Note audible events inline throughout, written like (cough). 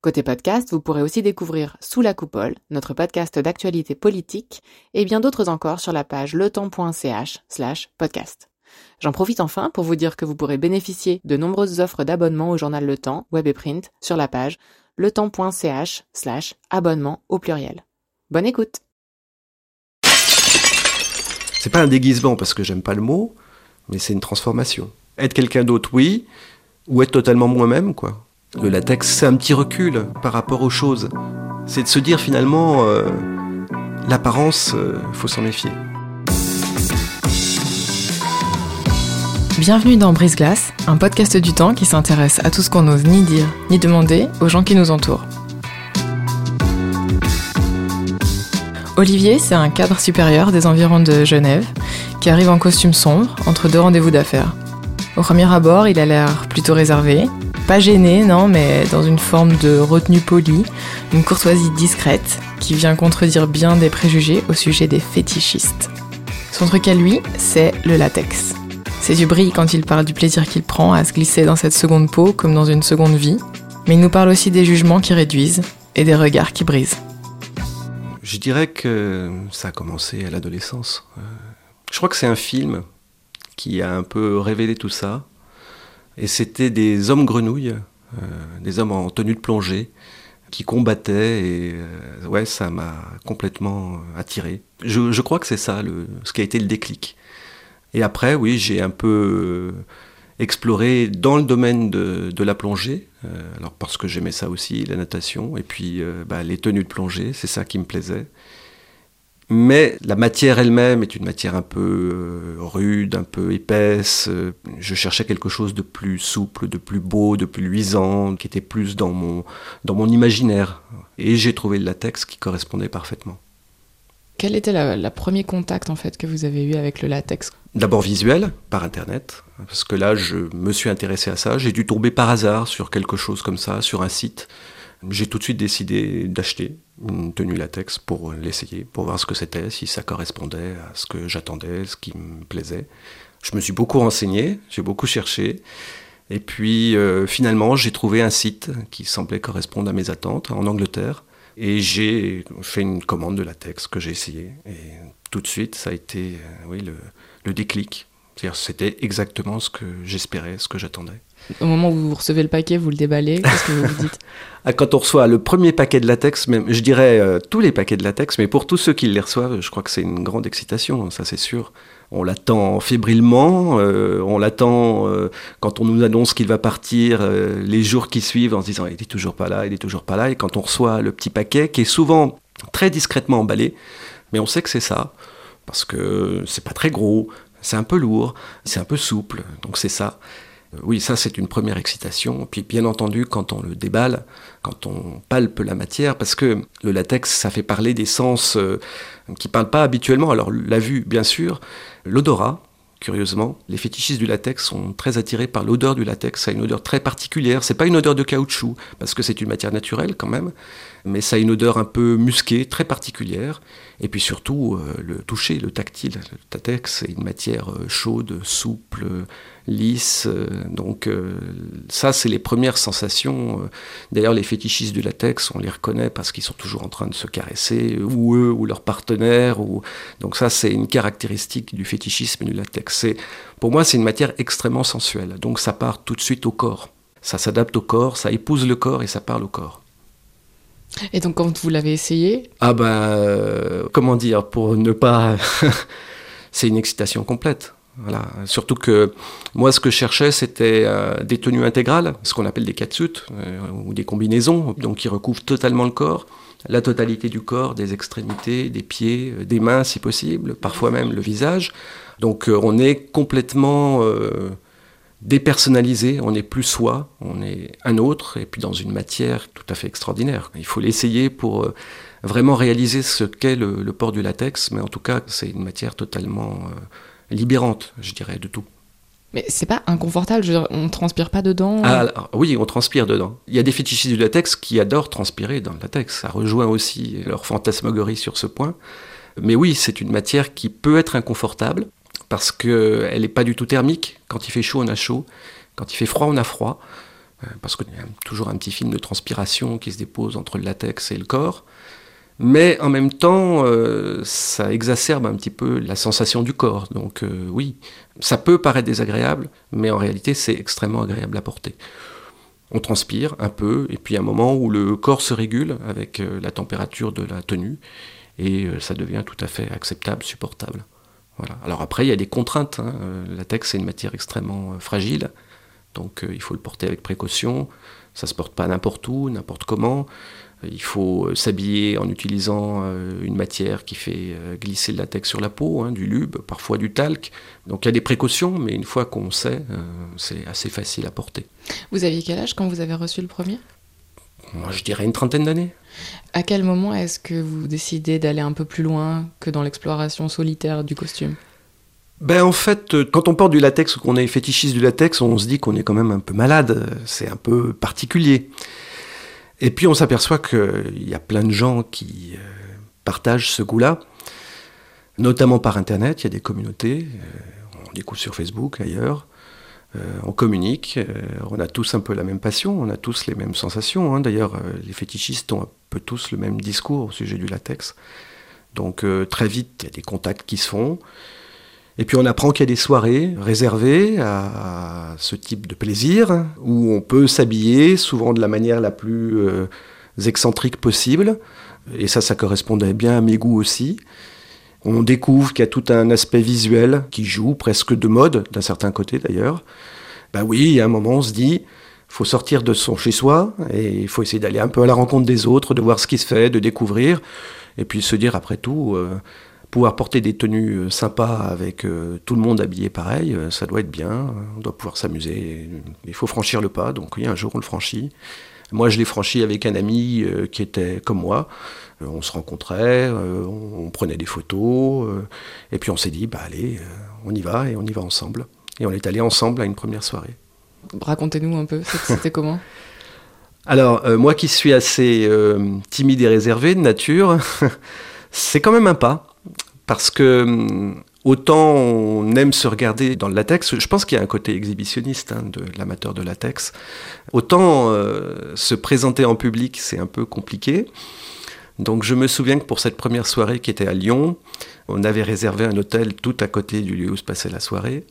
Côté podcast, vous pourrez aussi découvrir Sous la coupole, notre podcast d'actualité politique, et bien d'autres encore sur la page letemps.ch slash podcast. J'en profite enfin pour vous dire que vous pourrez bénéficier de nombreuses offres d'abonnement au journal Le Temps, web et print, sur la page letemps.ch slash abonnement au pluriel. Bonne écoute C'est pas un déguisement parce que j'aime pas le mot, mais c'est une transformation. Être quelqu'un d'autre, oui, ou être totalement moi-même, quoi. Le latex, c'est un petit recul par rapport aux choses. C'est de se dire finalement, euh, l'apparence, euh, faut s'en méfier. Bienvenue dans Brise Glace, un podcast du temps qui s'intéresse à tout ce qu'on n'ose ni dire ni demander aux gens qui nous entourent. Olivier, c'est un cadre supérieur des environs de Genève qui arrive en costume sombre entre deux rendez-vous d'affaires. Au premier abord, il a l'air plutôt réservé, pas gêné, non, mais dans une forme de retenue polie, une courtoisie discrète qui vient contredire bien des préjugés au sujet des fétichistes. Son truc à lui, c'est le latex. Ses yeux brillent quand il parle du plaisir qu'il prend à se glisser dans cette seconde peau comme dans une seconde vie, mais il nous parle aussi des jugements qui réduisent et des regards qui brisent. Je dirais que ça a commencé à l'adolescence. Euh, je crois que c'est un film qui a un peu révélé tout ça. Et c'était des hommes grenouilles, euh, des hommes en tenue de plongée, qui combattaient. Et euh, ouais, ça m'a complètement attiré. Je, crois que c'est ça, ce qui a été le déclic. Et après, oui, j'ai un peu exploré dans le domaine de, la plongée, euh, alors parce que j'aimais ça aussi, la natation, et puis bah, les tenues de plongée, c'est ça qui me plaisait. Mais la matière elle-même est une matière un peu euh, rude, un peu épaisse. Je cherchais quelque chose de plus souple, de plus beau, de plus luisant, qui était plus dans mon, dans mon imaginaire. Et j'ai trouvé le latex qui correspondait parfaitement. Quel était le premier contact en fait que vous avez eu avec le latex? D'abord visuel, par internet, parce que là je me suis intéressé à ça. J'ai dû tomber par hasard sur quelque chose comme ça, sur un site j'ai tout de suite décidé d'acheter une tenue latex pour l'essayer, pour voir ce que c'était, si ça correspondait à ce que j'attendais, ce qui me plaisait. Je me suis beaucoup renseigné, j'ai beaucoup cherché. Et puis euh, finalement, j'ai trouvé un site qui semblait correspondre à mes attentes en Angleterre. Et j'ai fait une commande de latex que j'ai essayé. Et tout de suite, ça a été euh, oui, le, le déclic. C'était exactement ce que j'espérais, ce que j'attendais. Au moment où vous recevez le paquet, vous le déballez, qu'est-ce que vous vous dites (laughs) ah, Quand on reçoit le premier paquet de latex, même, je dirais euh, tous les paquets de latex, mais pour tous ceux qui les reçoivent, je crois que c'est une grande excitation, ça c'est sûr. On l'attend fébrilement, euh, on l'attend euh, quand on nous annonce qu'il va partir les jours qui suivent en se disant il est toujours pas là, il est toujours pas là, et quand on reçoit le petit paquet qui est souvent très discrètement emballé, mais on sait que c'est ça, parce que c'est pas très gros, c'est un peu lourd, c'est un peu souple, donc c'est ça. Euh, oui, ça c'est une première excitation. Puis bien entendu, quand on le déballe, quand on palpe la matière, parce que le latex, ça fait parler des sens euh, qui ne parlent pas habituellement. Alors la vue, bien sûr, l'odorat, curieusement. Les fétichistes du latex sont très attirés par l'odeur du latex. Ça a une odeur très particulière. C'est pas une odeur de caoutchouc, parce que c'est une matière naturelle quand même, mais ça a une odeur un peu musquée, très particulière. Et puis surtout, euh, le toucher, le tactile. Le latex, c'est une matière euh, chaude, souple, lisse. Euh, donc ça, c'est les premières sensations. D'ailleurs, les fétichistes du latex, on les reconnaît parce qu'ils sont toujours en train de se caresser, ou eux, ou leurs partenaires. Ou... Donc ça, c'est une caractéristique du fétichisme du latex. Pour moi, c'est une matière extrêmement sensuelle. Donc ça part tout de suite au corps. Ça s'adapte au corps, ça épouse le corps et ça parle au corps. Et donc quand vous l'avez essayé Ah ben, comment dire, pour ne pas... (laughs) c'est une excitation complète. Voilà. Surtout que moi, ce que je cherchais, c'était euh, des tenues intégrales, ce qu'on appelle des catsuits, euh, ou des combinaisons, donc qui recouvrent totalement le corps, la totalité du corps, des extrémités, des pieds, des mains si possible, parfois même le visage. Donc on est complètement dépersonnalisé, on n'est plus soi, on est un autre, et puis dans une matière tout à fait extraordinaire. Il faut l'essayer pour euh, vraiment réaliser ce qu'est le, port du latex, mais en tout cas, c'est une matière totalement euh, libérante, je dirais, de tout. Mais c'est pas inconfortable, je veux dire, on transpire pas dedans ah, alors, Oui, on transpire dedans. Il y a des fétichistes du latex qui adorent transpirer dans le latex. Ça rejoint aussi leur fantasmagorie sur ce point. Mais oui, c'est une matière qui peut être inconfortable parce qu'elle n'est pas du tout thermique. Quand il fait chaud, on a chaud. Quand il fait froid, on a froid. Euh, parce qu'il y a toujours un petit film de transpiration qui se dépose entre le latex et le corps. Mais en même temps, euh, ça exacerbe un petit peu la sensation du corps. Donc euh, oui, ça peut paraître désagréable, mais en réalité, c'est extrêmement agréable à porter. On transpire un peu, et puis un moment où le corps se régule avec la température de la tenue, et ça devient tout à fait acceptable, supportable. Alors après, il y a des contraintes. Hein. La latex, c'est une matière extrêmement fragile, donc il faut le porter avec précaution. Ça se porte pas n'importe où, n'importe comment. Il faut euh, s'habiller en utilisant euh, une matière qui fait euh, glisser le latex sur la peau, hein, du lube, parfois du talc. Donc il y a des précautions, mais une fois qu'on sait, c'est assez facile à porter. Vous aviez quel âge quand vous avez reçu le premier? Moi, je dirais une trentaine d'années. À quel moment est-ce que vous décidez d'aller un peu plus loin que dans l'exploration solitaire du costume? Ben en fait, quand on porte du latex ou qu'on est fétichiste du latex, on se dit qu'on est quand même un peu malade. C'est un peu particulier. Et puis on s'aperçoit qu'il y a plein de gens qui euh, partagent ce goût-là, notamment par Internet, il y a des communautés, euh, on découvre sur Facebook, ailleurs, euh, on communique, on a tous un peu la même passion, on a tous les mêmes sensations. Hein. D'ailleurs, les fétichistes ont un peu tous le même discours au sujet du latex. Donc très vite, il y a des contacts qui se font. Et puis on apprend qu'il y a des soirées réservées à ce type de plaisir, où on peut s'habiller souvent de la manière la plus euh, excentrique possible. Et ça, ça correspondait bien à mes goûts aussi. On découvre qu'il y a tout un aspect visuel qui joue presque de mode, d'un certain côté d'ailleurs. Ben oui, a un moment, on se dit, faut sortir de son chez-soi et il faut essayer d'aller un peu à la rencontre des autres, de voir ce qui se fait, de découvrir, et puis se dire après tout, euh, pouvoir porter des tenues euh, sympas avec euh, tout le monde habillé pareil, ça doit être bien, on doit pouvoir s'amuser. Il faut franchir le pas, donc oui, un jour on le franchit. Moi, je l'ai franchi avec un ami qui était comme moi. On se rencontrait, on, prenait des photos, et puis on s'est dit, bah allez, on y va et on y va ensemble. Et on est allé ensemble à une première soirée. Racontez-nous un peu, c'était comment? (laughs) Alors, moi qui suis assez timide et réservé de nature, (laughs) c'est quand même un pas parce que autant on aime se regarder dans le latex, je pense qu'il y a un côté exhibitionniste hein, de l'amateur de latex, autant euh, se présenter en public, c'est un peu compliqué. Donc je me souviens que pour cette première soirée qui était à Lyon, on avait réservé un hôtel tout à côté du lieu où se passait la soirée,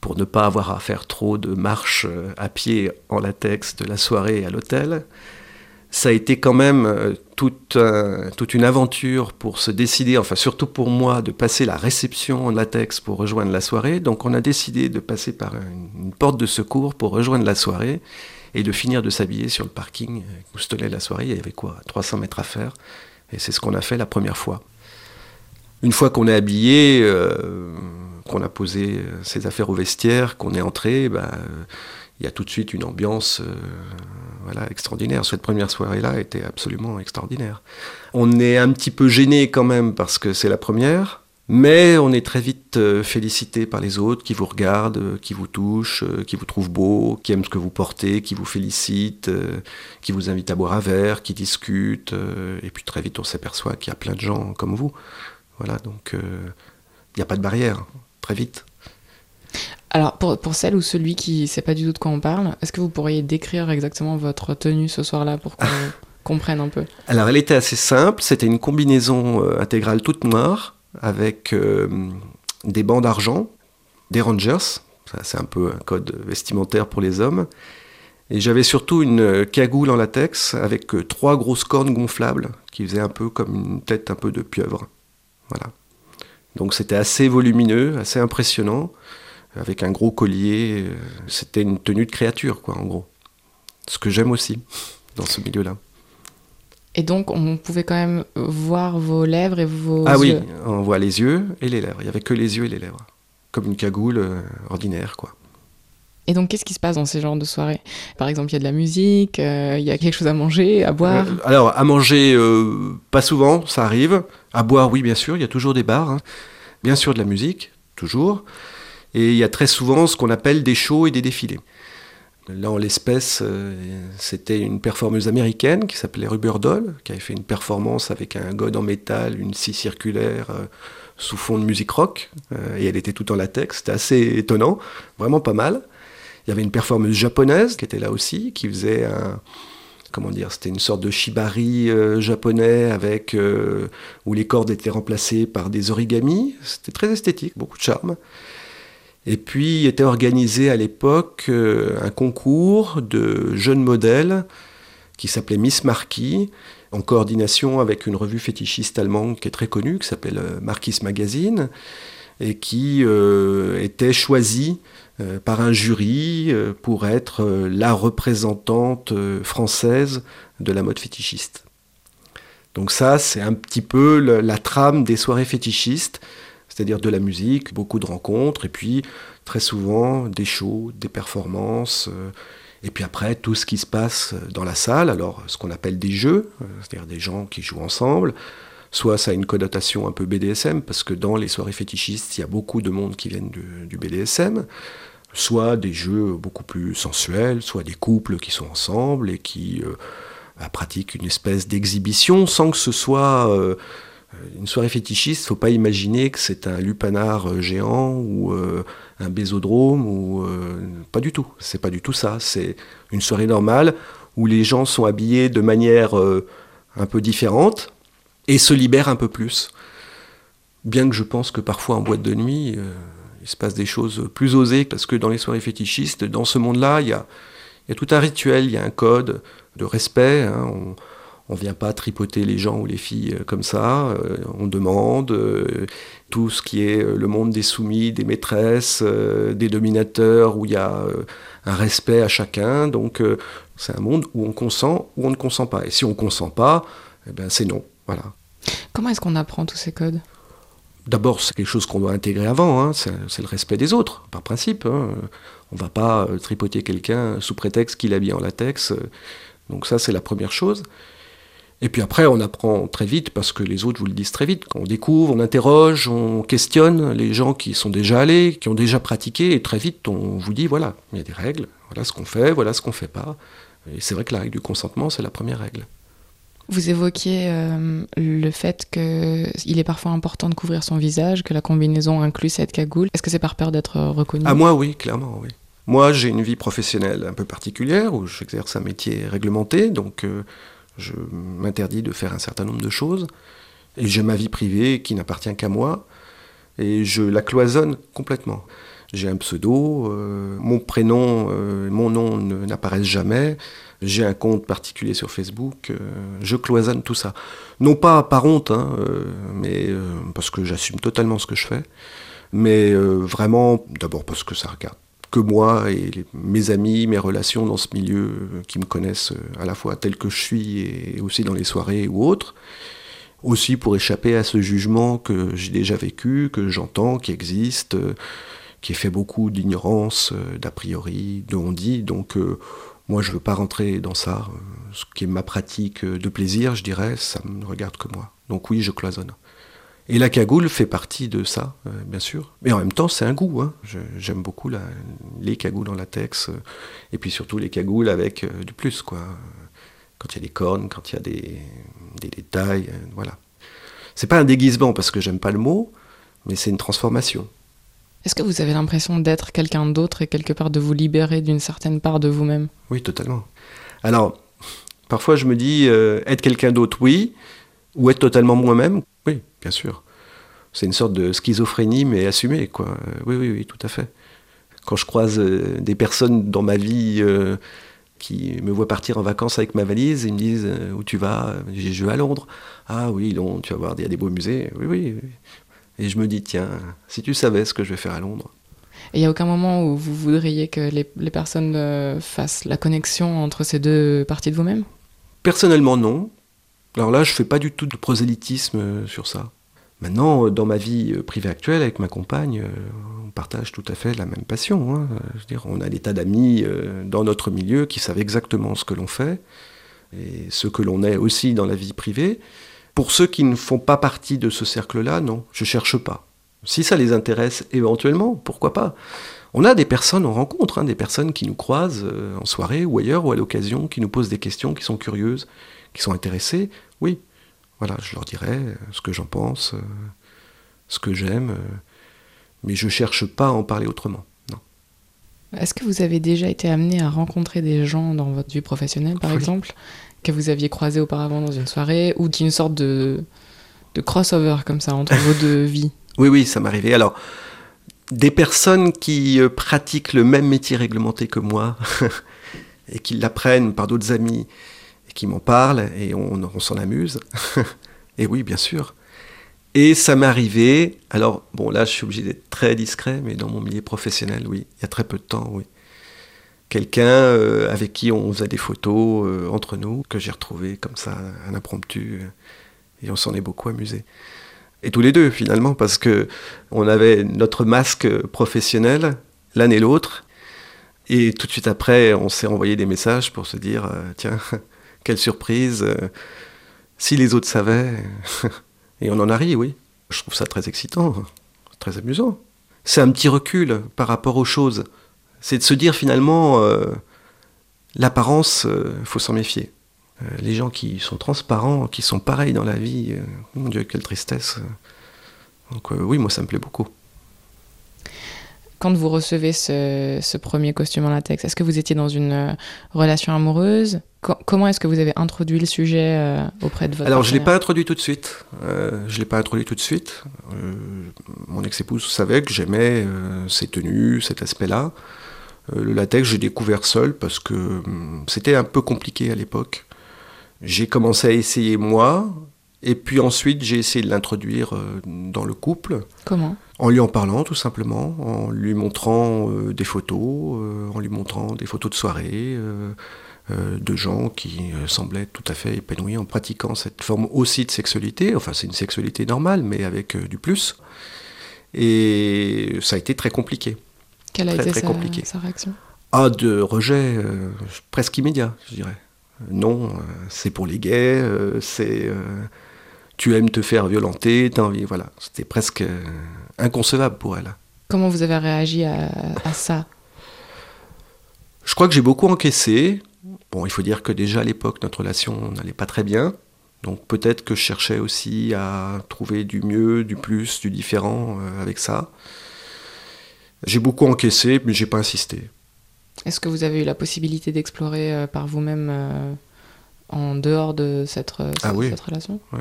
pour ne pas avoir à faire trop de marches euh, à pied en latex de la soirée à l'hôtel ça a été quand même euh, toute, toute, une aventure pour se décider, enfin surtout pour moi, de passer la réception en latex pour rejoindre la soirée. Donc on a décidé de passer par une, porte de secours pour rejoindre la soirée et de finir de s'habiller sur le parking où se tenait la soirée. Il y avait quoi 300 mètres à faire. Et c'est ce qu'on a fait la première fois. Une fois qu'on est habillé, euh, qu'on a posé ses affaires au vestiaire, qu'on est entré, bah, il y a tout de suite une ambiance euh, voilà, extraordinaire. Cette première soirée-là était absolument extraordinaire. On est un petit peu gêné quand même parce que c'est la première, mais on est très vite euh, félicité par les autres qui vous regardent, euh, qui vous touchent, qui vous trouvent beau, qui aiment ce que vous portez, qui vous félicitent, qui vous invitent à boire un verre, qui discutent. et puis très vite on s'aperçoit qu'il y a plein de gens comme vous. Voilà, donc il n'y a pas de barrière, très vite. Alors, pour, pour, celle ou celui qui ne sait pas du tout de quoi on parle, est-ce que vous pourriez décrire exactement votre tenue ce soir-là pour qu'on (laughs) comprenne un peu? Alors, elle était assez simple. C'était une combinaison euh, intégrale toute noire avec euh, des bandes d'argent, des Rangers. C'est un peu un code vestimentaire pour les hommes. Et j'avais surtout une euh, cagoule en latex avec trois grosses cornes gonflables qui faisaient un peu comme une tête un peu de pieuvre. Voilà. Donc c'était assez volumineux, assez impressionnant avec un gros collier. Euh, c'était une tenue de créature, quoi, en gros. Ce que j'aime aussi (laughs) dans ce milieu-là. Et donc, on pouvait quand même voir vos lèvres et vos ah yeux. Ah oui, on voit les yeux et les lèvres. Il n'y avait que les yeux et les lèvres. Comme une cagoule euh, ordinaire, quoi. Et donc, qu'est-ce qui se passe dans ces genres de soirées? Par exemple, il y a de la musique, euh, il y a quelque chose à manger, à boire? Alors, à manger, pas souvent, ça arrive. À boire, oui, bien sûr, il y a toujours des bars. Hein. Bien sûr, de la musique, toujours. Et il y a très souvent ce qu'on appelle des shows et des défilés. Là, en l'espèce, euh, c'était une performeuse américaine qui s'appelait Doll, qui avait fait une performance avec un god en métal, une scie circulaire, euh, sous fond de musique rock. Euh, et elle était toute en latex. C'était assez étonnant, vraiment pas mal. Il y avait une performeuse japonaise qui était là aussi, qui faisait un. Comment dire C'était une sorte de shibari japonais avec où les cordes étaient remplacées par des origamis. C'était très esthétique, beaucoup de charme. Et puis était organisé à l'époque euh, un concours de jeunes modèles qui s'appelait Miss Marquis, en coordination avec une revue fétichiste allemande qui est très connue, qui s'appelle euh, Marquis Magazine, et qui euh, était choisie par un jury pour être la représentante française de la mode fétichiste. Donc ça, c'est un petit peu la trame des soirées fétichistes c'est-à-dire de la musique, beaucoup de rencontres, et puis très souvent des shows, des performances, euh, et puis après tout ce qui se passe dans la salle, alors ce qu'on appelle des jeux, euh, c'est-à-dire des gens qui jouent ensemble, soit ça a une connotation un peu BDSM, parce que dans les soirées fétichistes, il y a beaucoup de monde qui viennent du, BDSM, soit des jeux beaucoup plus sensuels, soit des couples qui sont ensemble et qui euh, pratiquent une espèce d'exhibition sans que ce soit une soirée fétichiste, faut pas imaginer que c'est un lupanar euh, géant ou euh, un bésodrome ou pas du tout. C'est pas du tout ça. C'est une soirée normale où les gens sont habillés de manière un peu différente et se libèrent un peu plus. Bien que je pense que parfois en boîte de nuit, il se passe des choses plus osées parce que dans les soirées fétichistes, dans ce monde-là, il y a, tout un rituel, il y a un code de respect. Hein. Vient pas tripoter les gens ou les filles euh, comme ça. Euh, on demande euh, tout ce qui est le monde des soumis, des maîtresses, des dominateurs, où il y a un respect à chacun. Donc c'est un monde où on consent ou on ne consent pas. Et si on consent pas, eh ben c'est non. Voilà. Comment est-ce qu'on apprend tous ces codes? D'abord, c'est quelque chose qu'on doit intégrer avant, hein. c'est le respect des autres, par principe. Hein. On ne va pas tripoter quelqu'un sous prétexte qu'il habille en latex. Donc ça, c'est la première chose. Et puis après, on apprend très vite parce que les autres vous le disent très vite. On découvre, on interroge, on questionne les gens qui sont déjà allés, qui ont déjà pratiqué, et très vite, on vous dit voilà, il y a des règles, voilà ce qu'on fait, voilà ce qu'on ne fait pas. Et c'est vrai que la règle du consentement, c'est la première règle. Vous évoquiez euh, le fait qu'il est parfois important de couvrir son visage, que la combinaison inclut cette cagoule. Est-ce que c'est par peur d'être reconnu? Ah moi oui, clairement oui. Moi j'ai une vie professionnelle un peu particulière où j'exerce un métier réglementé, donc euh, je m'interdis de faire un certain nombre de choses. Et j'ai ma vie privée qui n'appartient qu'à moi. Et je la cloisonne complètement. J'ai un pseudo, euh, mon prénom, euh, mon nom n'apparaissent jamais. J'ai un compte particulier sur Facebook. Euh, je cloisonne tout ça. Non pas par honte, hein, mais parce que j'assume totalement ce que je fais. Mais vraiment, d'abord parce que ça regarde que moi et mes amis, mes relations dans ce milieu euh, qui me connaissent euh, à la fois tel que je suis et aussi dans les soirées ou autres. Aussi pour échapper à ce jugement que j'ai déjà vécu, que j'entends, qui existe, euh, qui est fait beaucoup d'ignorance, d'a priori, de on dit. Donc moi je veux pas rentrer dans ça. Ce qui est ma pratique de plaisir, je dirais, ça ne regarde que moi. Donc oui, je cloisonne. Et la cagoule fait partie de ça, euh, bien sûr. Mais en même temps, c'est un goût. Hein. J'aime beaucoup les cagoules en latex, euh, et puis surtout les cagoules avec euh, du plus, quoi. Quand il y a des cornes, quand il y a des, détails, voilà. C'est pas un déguisement parce que j'aime pas le mot, mais c'est une transformation. Est-ce que vous avez l'impression d'être quelqu'un d'autre et quelque part de vous libérer d'une certaine part de vous-même? Oui, totalement. Alors, parfois je me dis, être quelqu'un d'autre, oui, ou être totalement moi-même, bien sûr. C'est une sorte de schizophrénie, mais assumée, quoi. Euh, oui, oui, oui, tout à fait. Quand je croise euh, des personnes dans ma vie euh, qui me voient partir en vacances avec ma valise, ils me disent Où tu vas? Je vais à Londres. Ah oui, Londres, tu vas voir, il y a des beaux musées. Oui, oui, oui. Et je me dis Tiens, si tu savais ce que je vais faire à Londres. Et il n'y a aucun moment où vous voudriez que les, les personnes fassent la connexion entre ces deux parties de vous-même? Personnellement, non. Alors là, je fais pas du tout de prosélytisme euh, sur ça. Maintenant, euh, dans ma vie euh, privée actuelle, avec ma compagne, on partage tout à fait la même passion. Hein. Je dire, on a des tas d'amis dans notre milieu qui savent exactement ce que l'on fait et ce que l'on est aussi dans la vie privée. Pour ceux qui ne font pas partie de ce cercle-là, non, je cherche pas. Si ça les intéresse éventuellement, pourquoi pas On a des personnes, on rencontre hein, des personnes qui nous croisent en soirée ou ailleurs ou à l'occasion, qui nous posent des questions, qui sont curieuses, qui sont intéressées. Oui, voilà, je leur dirai euh, ce que j'en pense, euh, ce que j'aime, mais je cherche pas à en parler autrement. Non. Est-ce que vous avez déjà été amené à rencontrer des gens dans votre vie professionnelle, par exemple, que vous aviez croisés auparavant dans une soirée, ou qui une sorte de, de crossover comme ça entre vos deux (laughs) vies? Oui, oui, ça m'arrivait. Alors, des personnes qui euh, pratiquent le même métier réglementé que moi (laughs) et qui l'apprennent par d'autres amis qui m'en parlent et on, s'en amuse. (laughs) et oui, bien sûr. Et ça m'est arrivé, alors bon là je suis obligé d'être très discret, mais dans mon milieu professionnel, oui, il y a très peu de temps, oui. Quelqu'un euh, avec qui on faisait des photos euh, entre nous, que j'ai retrouvé comme ça, un impromptu, et on s'en est beaucoup amusé et tous les deux finalement, parce que on avait notre masque professionnel l'un et l'autre, et tout de suite après, on s'est envoyé des messages pour se dire euh, tiens, quelle surprise, euh, si les autres savaient, (laughs) et on en a ri, oui. Je trouve ça très excitant, très amusant. C'est un petit recul par rapport aux choses. C'est de se dire finalement, euh, l'apparence, il faut s'en méfier. Euh, les gens qui sont transparents, qui sont pareils dans la vie, euh, mon Dieu, quelle tristesse. Donc euh, oui, moi ça me plaît beaucoup. Quand vous recevez ce, premier costume en latex, est-ce que vous étiez dans une relation amoureuse? Comment est-ce que vous avez introduit le sujet auprès de votre Alors je ne l'ai pas introduit tout de suite. je l'ai pas introduit tout de suite. mon ex-épouse savait que j'aimais ces tenues, cet aspect-là. le latex, j'ai découvert seul parce que hum, c'était un peu compliqué à l'époque. J'ai commencé à essayer moi, et puis ensuite j'ai essayé de l'introduire euh, dans le couple. Comment? En lui en parlant tout simplement, en lui montrant euh, des photos, euh, en lui montrant des photos de soirée, de gens qui semblaient tout à fait épanouis en pratiquant cette forme aussi de sexualité. Enfin c'est une sexualité normale mais avec du plus. Et ça a été très compliqué. Quelle a été sa, sa, réaction? Ah, de rejet presque immédiat, je dirais non, c'est pour les gays, c'est tu aimes te faire violenter, t'as envie, voilà. C'était presque inconcevable pour elle. Comment vous avez réagi à, ça? Je crois que j'ai beaucoup encaissé. Bon, il faut dire que déjà à l'époque, notre relation n'allait pas très bien. Donc peut-être que je cherchais aussi à trouver du mieux, du plus, du différent avec ça. J'ai beaucoup encaissé, mais j'ai pas insisté. Est-ce que vous avez eu la possibilité d'explorer euh, par vous-même euh, en dehors de cette, euh, ah cette relation? Oui.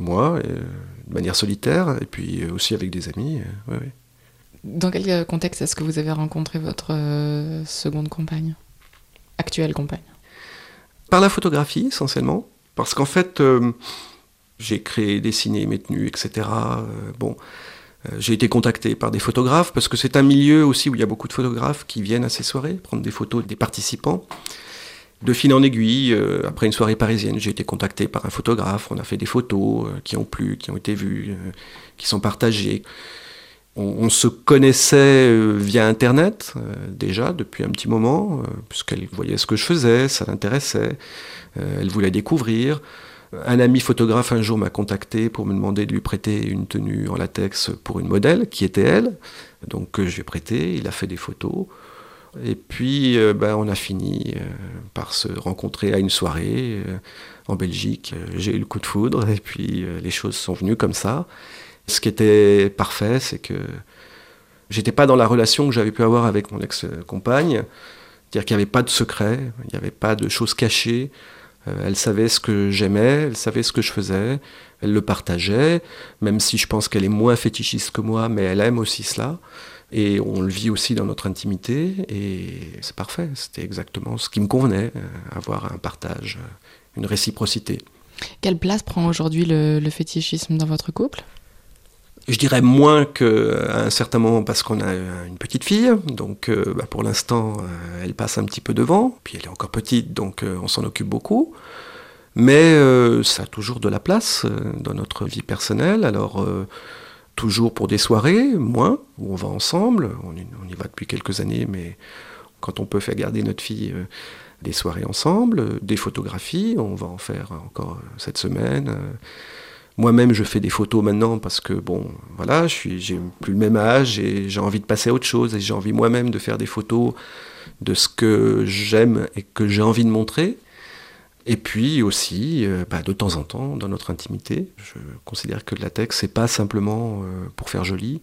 Moi, de manière solitaire, et puis aussi avec des amis. Dans quel contexte est-ce que vous avez rencontré votre seconde compagne? Actuelle compagne? Par la photographie, essentiellement. Parce qu'en fait, j'ai créé, dessiné mes tenues, etc. bon, euh, j'ai été contacté par des photographes parce que c'est un milieu aussi où il y a beaucoup de photographes qui viennent à ces soirées prendre des photos des participants. De fil en aiguille, euh, après une soirée parisienne, j'ai été contacté par un photographe. On a fait des photos euh, qui ont plu, qui ont été vues, qui sont partagées. On, se connaissait via Internet déjà depuis un petit moment, puisqu'elle voyait ce que je faisais, ça l'intéressait, elle voulait découvrir. Un ami photographe un jour m'a contacté pour me demander de lui prêter une tenue en latex pour une modèle, qui était elle. Donc je lui ai prêté, il a fait des photos. Et puis euh, ben, on a fini euh, par se rencontrer à une soirée euh, en Belgique. J'ai eu le coup de foudre et puis les choses sont venues comme ça. Ce qui était parfait, c'est que j'étais pas dans la relation que j'avais pu avoir avec mon ex-compagne. C'est-à-dire qu'il n'y avait pas de secret, il n'y avait pas de choses cachées. Elle savait ce que j'aimais, elle savait ce que je faisais, elle le partageait, même si je pense qu'elle est moins fétichiste que moi, mais elle aime aussi cela. Et on le vit aussi dans notre intimité, et c'est parfait, c'était exactement ce qui me convenait, euh, avoir un partage, euh, une réciprocité. Quelle place prend aujourd'hui le, le fétichisme dans votre couple? Je dirais moins qu'à un certain moment parce qu'on a une petite fille, donc euh, bah, pour l'instant euh, elle passe un petit peu devant, puis elle est encore petite donc euh, on s'en occupe beaucoup. Mais ça a toujours de la place dans notre vie personnelle, alors toujours pour des soirées, moins, où on va ensemble, on y, va depuis quelques années, mais quand on peut faire garder notre fille des soirées ensemble, des photographies, on va en faire encore cette semaine Moi-même, je fais des photos maintenant parce que, bon, voilà, je suis, j'ai plus le même âge et j'ai envie de passer à autre chose et j'ai envie moi-même de faire des photos de ce que j'aime et que j'ai envie de montrer. Et puis aussi, euh, bah, de temps en temps, dans notre intimité, je considère que le latex, c'est pas simplement euh, pour faire joli,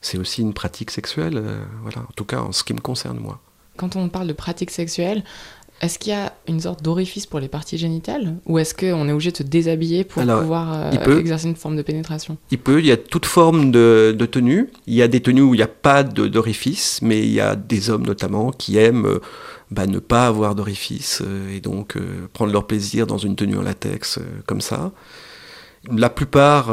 c'est aussi une pratique sexuelle, euh, voilà, en tout cas en ce qui me concerne moi. Quand on parle de pratique sexuelle, est-ce qu'il y a une sorte d'orifice pour les parties génitales? Ou est-ce qu'on est obligé de se déshabiller pour Alors, pouvoir peut. exercer une forme de pénétration? Il peut, il y a toute forme de, de tenue. Il y a des tenues où il n'y a pas d'orifice, mais il y a des hommes notamment qui aiment bah, ne pas avoir d'orifice euh, et donc euh, prendre leur plaisir dans une tenue en latex euh, comme ça. La plupart,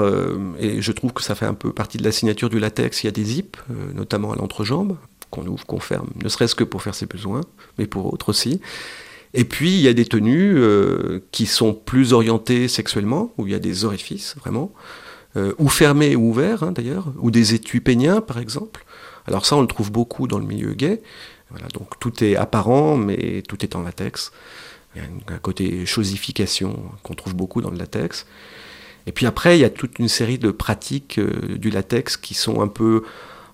et je trouve que ça fait un peu partie de la signature du latex, il y a des zips, notamment à l'entrejambe, qu'on ouvre, qu'on ferme, ne serait-ce que pour faire ses besoins, mais pour autres aussi. Et puis il y a des tenues qui sont plus orientées sexuellement, où il y a des orifices vraiment, ou fermés ou ouverts hein, d'ailleurs, ou des étuis péniens par exemple. Alors ça on le trouve beaucoup dans le milieu gay. Donc tout est apparent, mais tout est en latex. Il y a un- un côté chosification qu'on trouve beaucoup dans le latex. Et puis après, il y a toute une série de pratiques euh, du latex qui sont un peu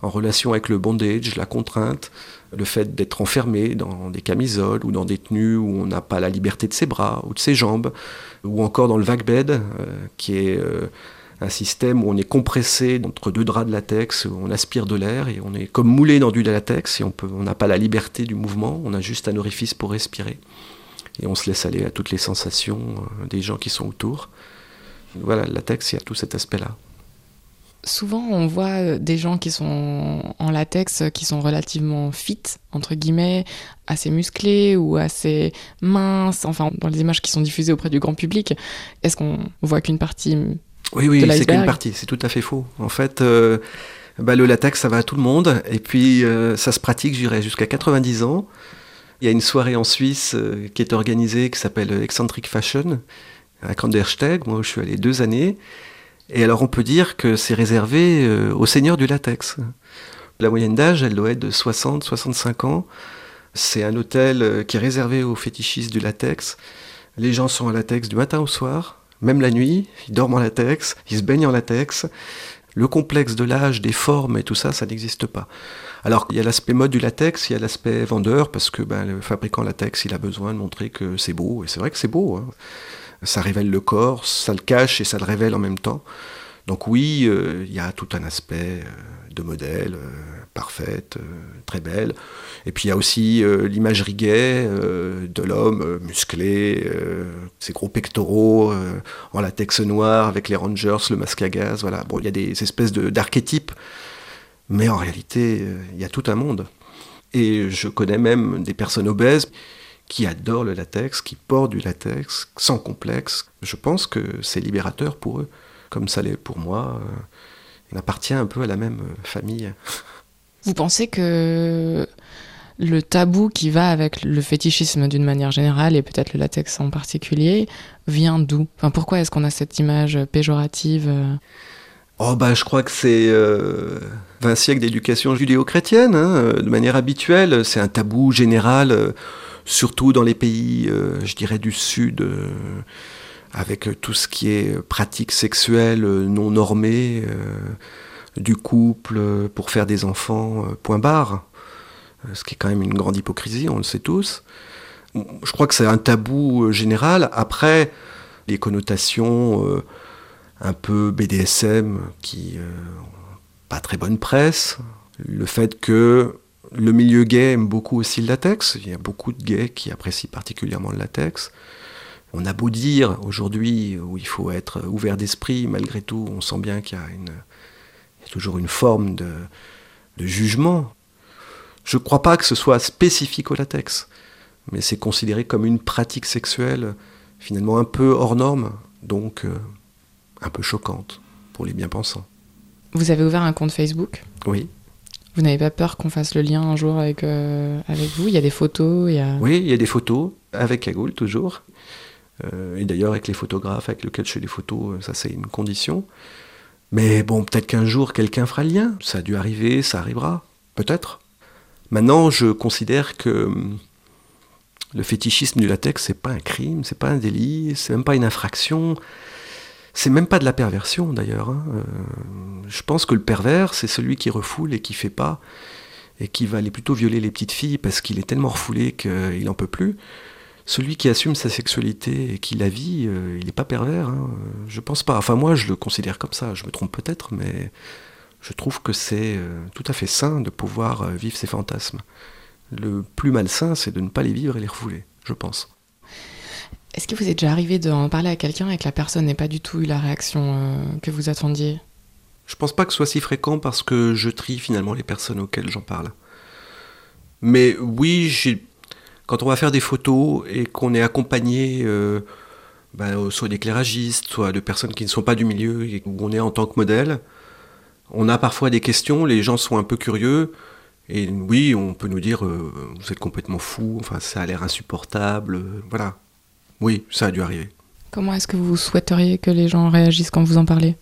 en relation avec le bondage, la contrainte, le fait d'être enfermé dans des camisoles ou dans des tenues où on n'a pas la liberté de ses bras ou de ses jambes, ou encore dans le vague bed, euh, qui est euh, un système où on est compressé entre deux draps de latex, où on aspire de l'air et on est comme moulé dans du latex et on n'a pas la liberté du mouvement, on a juste un orifice pour respirer. Et on se laisse aller à toutes les sensations euh, des gens qui sont autour. Voilà, le latex, il y a tout cet aspect-là. Souvent, on voit euh, des gens qui sont en latex, euh, qui sont relativement fit, entre guillemets, assez musclés ou assez minces, enfin, dans les images qui sont diffusées auprès du grand public. Est-ce qu'on voit qu'une partie Oui, oui, c'est qu'une partie, c'est tout à fait faux. En fait, euh, bah, le latex, ça va à tout le monde, et puis euh, ça se pratique, je dirais, jusqu'à 90 ans. Il y a une soirée en Suisse euh, qui est organisée, qui s'appelle Eccentric Fashion, à Kandersteg, moi je suis allé deux années. Et alors on peut dire que c'est réservé aux seigneurs du latex. La moyenne d'âge, elle doit être de 60-65 ans. C'est un hôtel qui est réservé aux fétichistes du latex. Les gens sont en latex du matin au soir, même la nuit, ils dorment en latex, ils se baignent en latex. Le complexe de l'âge, des formes et tout ça, ça n'existe pas. Alors il y a l'aspect mode du latex, il y a l'aspect vendeur, parce que ben, le fabricant latex, il a besoin de montrer que c'est beau, et c'est vrai que c'est beau. hein. Ça révèle le corps, ça le cache et ça le révèle en même temps. Donc oui, euh, il y a tout un aspect euh, de modèle, euh, parfaite, euh, très belle. Et puis il y a aussi euh, l'imagerie gay euh, de l'homme musclé, ses gros pectoraux en latex noir avec les rangers, le masque à gaz. Voilà. Bon, il y a des espèces d'archétypes, mais en réalité, il y a tout un monde. Et je connais même des personnes obèses qui adorent le latex, qui portent du latex sans complexe. Je pense que c'est libérateur pour eux, comme ça l'est pour moi. On appartient un peu à la même famille. Vous pensez que le tabou qui va avec le fétichisme d'une manière générale et peut-être le latex en particulier vient d'où? Pourquoi est-ce qu'on a cette image péjorative euh? Oh bah je crois que c'est euh, 20 siècles d'éducation judéo-chrétienne, hein, euh, de manière habituelle. C'est un tabou général, euh, surtout dans les pays, euh, je dirais, du Sud, euh, avec euh, tout ce qui est pratique sexuelle euh, non normée, euh, du couple euh, pour faire des enfants, euh, point barre. Euh, Ce qui est quand même une grande hypocrisie, on le sait tous. Je crois que c'est un tabou général. Après, les connotations... un peu BDSM qui euh, pas très bonne presse. Le fait que le milieu gay aime beaucoup aussi le latex. Il y a beaucoup de gays qui apprécient particulièrement le latex. On a beau dire aujourd'hui où il faut être ouvert d'esprit, malgré tout, on sent bien qu'il y a, une, il y a toujours une forme de, de jugement. Je ne crois pas que ce soit spécifique au latex, mais c'est considéré comme une pratique sexuelle finalement un peu hors norme, donc euh, un peu choquante pour les bien-pensants. Vous avez ouvert un compte Facebook? Oui, Vous n'avez pas peur qu'on fasse le lien un jour avec, euh, avec vous? Il y a des photos, il y a... oui, il y a des photos avec Cagoule toujours. Euh, et d'ailleurs avec les photographes avec lesquels je fais les photos, ça c'est une condition. Mais bon, peut-être qu'un jour quelqu'un fera le lien. Ça a dû arriver, ça arrivera, peut-être. Maintenant, je considère que hum, le fétichisme du latex, c'est pas un crime, c'est pas un délit, c'est même pas une infraction. C'est même pas de la perversion d'ailleurs. Hein. Euh, je pense que le pervers, c'est celui qui refoule et qui fait pas, et qui va aller plutôt violer les petites filles parce qu'il est tellement refoulé qu'il n'en peut plus. Celui qui assume sa sexualité et qui la vit, euh, il n'est pas pervers. Hein. Je pense pas. Enfin moi, je le considère comme ça. Je me trompe peut-être, mais je trouve que c'est euh, tout à fait sain de pouvoir vivre ses fantasmes. Le plus malsain, c'est de ne pas les vivre et les refouler, je pense. Est-ce que vous êtes déjà arrivé d'en parler à quelqu'un et que la personne n'ait pas du tout eu la réaction euh, que vous attendiez? Je pense pas que ce soit si fréquent parce que je trie finalement les personnes auxquelles j'en parle. Mais oui, quand on va faire des photos et qu'on est accompagné euh, ben, soit d'éclairagistes, soit de personnes qui ne sont pas du milieu et où on est en tant que modèle, on a parfois des questions, les gens sont un peu curieux. Et oui, on peut nous dire, euh, vous êtes complètement fou, enfin ça a l'air insupportable, voilà. Oui, ça a dû arriver. Comment est-ce que vous souhaiteriez que les gens réagissent quand vous en parlez?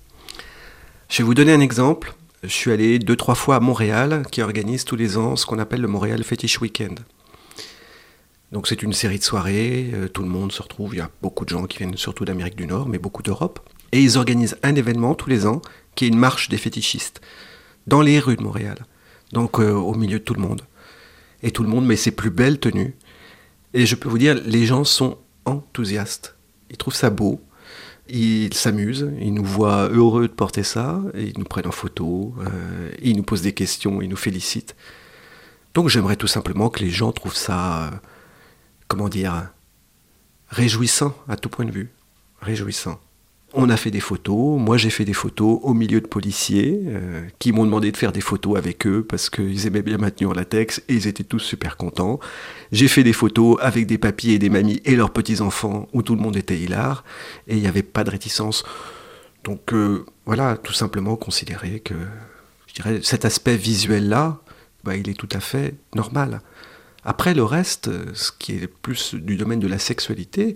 Je vais vous donner un exemple. Je suis allé deux, trois fois à Montréal, qui organise tous les ans ce qu'on appelle le Montréal Fetish Weekend. Donc c'est une série de soirées, euh, tout le monde se retrouve, il y a beaucoup de gens qui viennent surtout d'Amérique du Nord, mais beaucoup d'Europe. Et ils organisent un événement tous les ans, qui est une marche des fétichistes, dans les rues de Montréal. Donc euh, au milieu de tout le monde. Et tout le monde met ses plus belles tenues. Et je peux vous dire, les gens sont enthousiastes. Ils trouvent ça beau, ils s'amusent, ils nous voient heureux de porter ça, ils nous prennent en photo, euh, ils nous posent des questions, ils nous félicitent. Donc j'aimerais tout simplement que les gens trouvent ça, comment dire, réjouissant à tout point de vue, réjouissant. On a fait des photos, moi j'ai fait des photos au milieu de policiers euh, qui m'ont demandé de faire des photos avec eux parce qu'ils aimaient bien maintenir la latex et ils étaient tous super contents. J'ai fait des photos avec des papiers et des mamies et leurs petits-enfants où tout le monde était hilar et il n'y avait pas de réticence. Donc euh, voilà, tout simplement considérer que je cet aspect visuel-là, bah, il est tout à fait normal. Après le reste, ce qui est plus du domaine de la sexualité,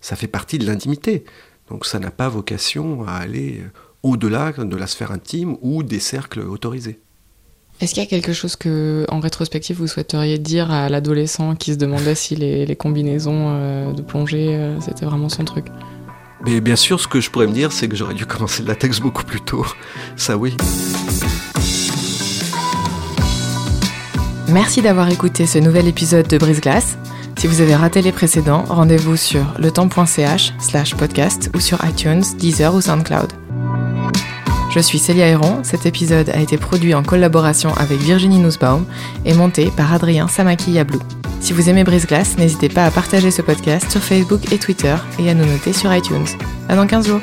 ça fait partie de l'intimité. Donc ça n'a pas vocation à aller au-delà de la sphère intime ou des cercles autorisés. Est-ce qu'il y a quelque chose que, en rétrospective, vous souhaiteriez dire à l'adolescent qui se demandait si les, combinaisons euh, de plongée, euh, c'était vraiment son truc? Mais bien sûr, ce que je pourrais me dire, c'est que j'aurais dû commencer le latex beaucoup plus tôt. Ça, oui. Merci d'avoir écouté ce nouvel épisode de Brise Glace. Si vous avez raté les précédents, rendez-vous sur letemps.ch slash podcast ou sur iTunes, Deezer ou SoundCloud. Je suis Célia Héron, cet épisode a été produit en collaboration avec Virginie Nussbaum et monté par Adrien Samaki-Yablou. Si vous aimez Brise Glace, n'hésitez pas à partager ce podcast sur Facebook et Twitter et à nous noter sur iTunes. À dans 15 jours